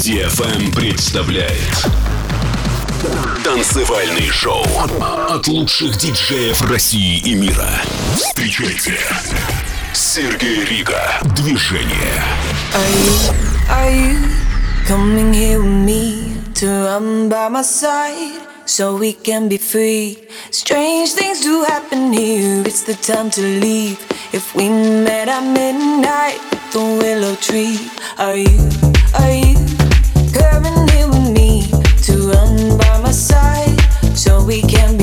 DFM представляет Танцевальный шоу от лучших диджеев России и мира. Встречайте Сергей Рига. Движение. Are you, are you coming here with me to run by my side so we can be free? Strange things do happen here. It's the time to leave. If we met at midnight at the willow tree, are you, are you coming here with me to run by my side so we can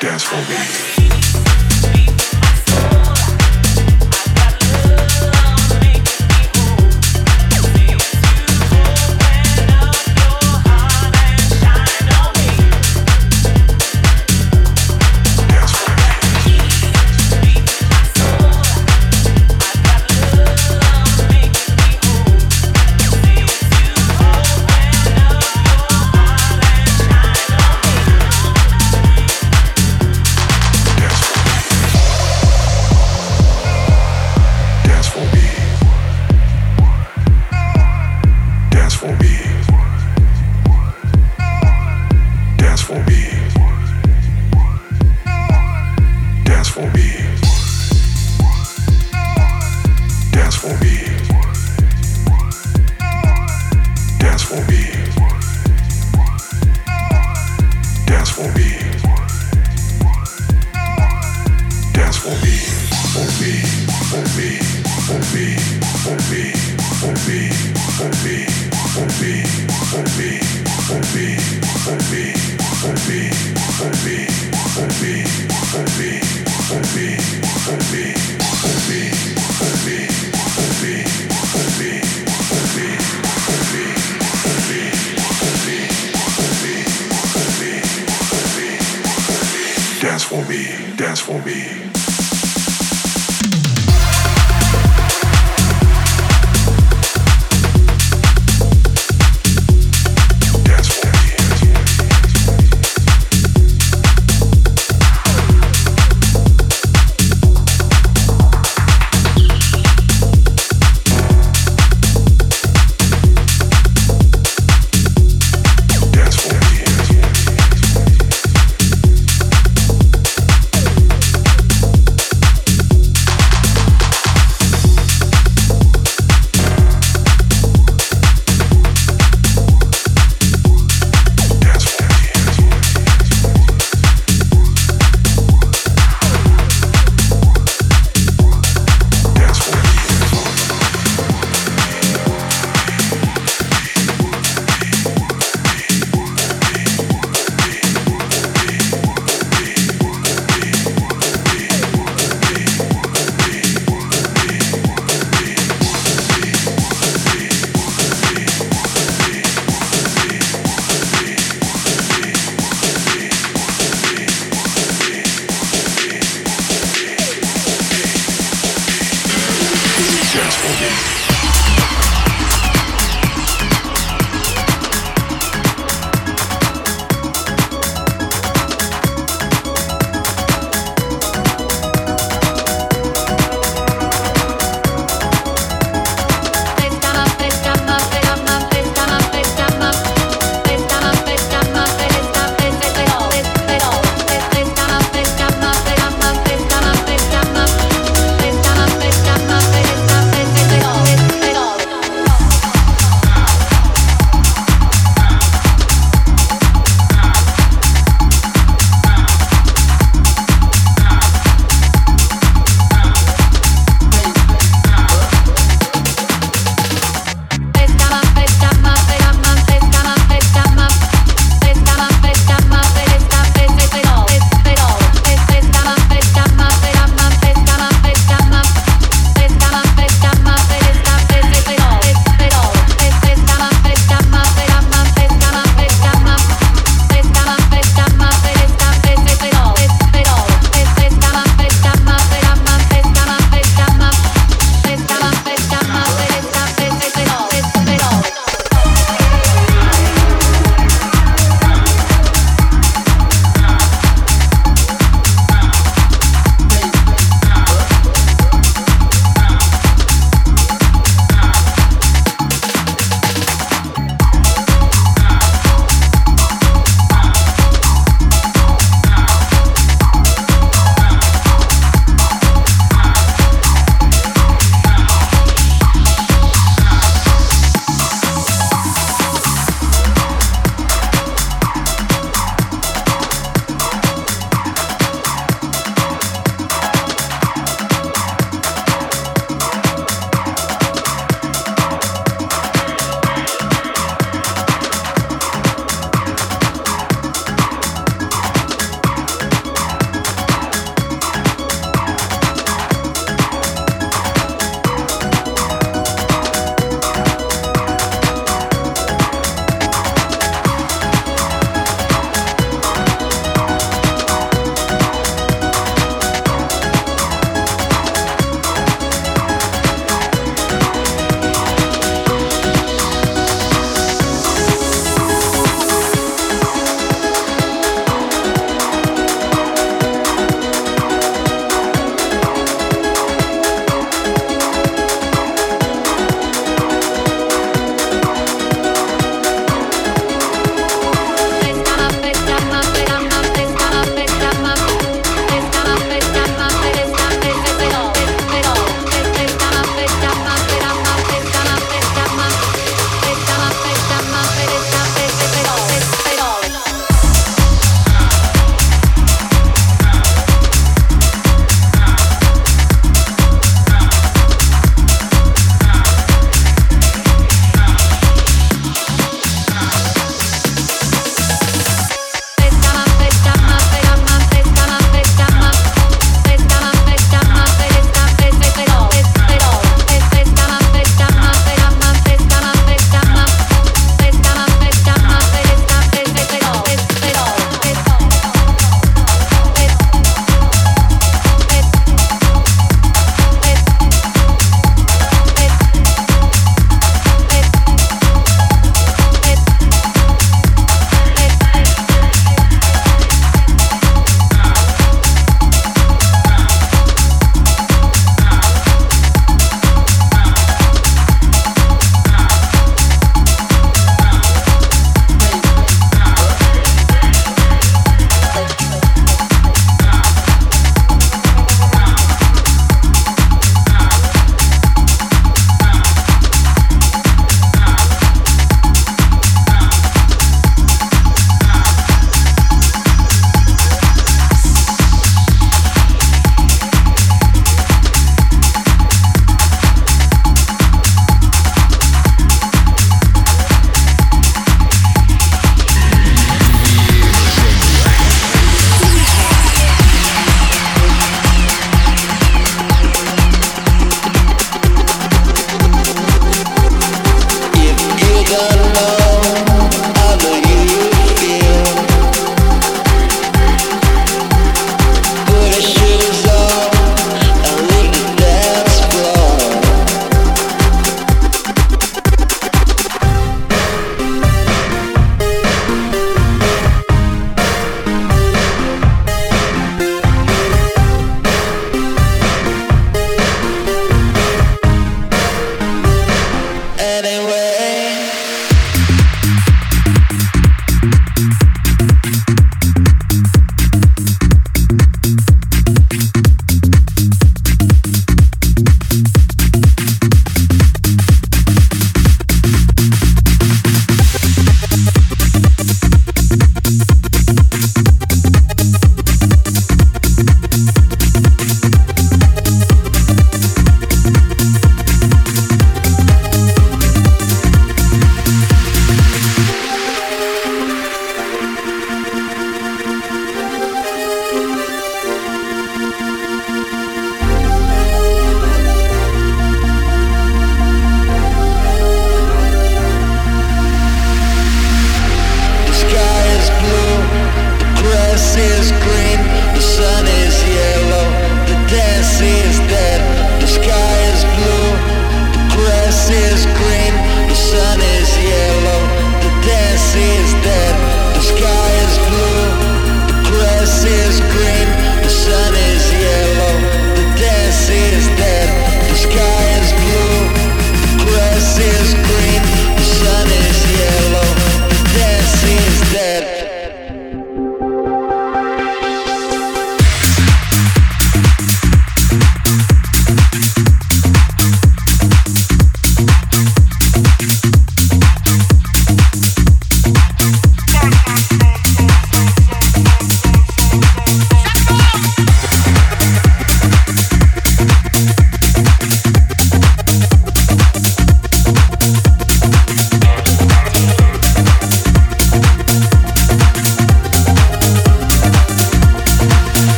dance for me.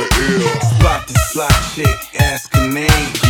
The air. spot the slot chick, ask her name.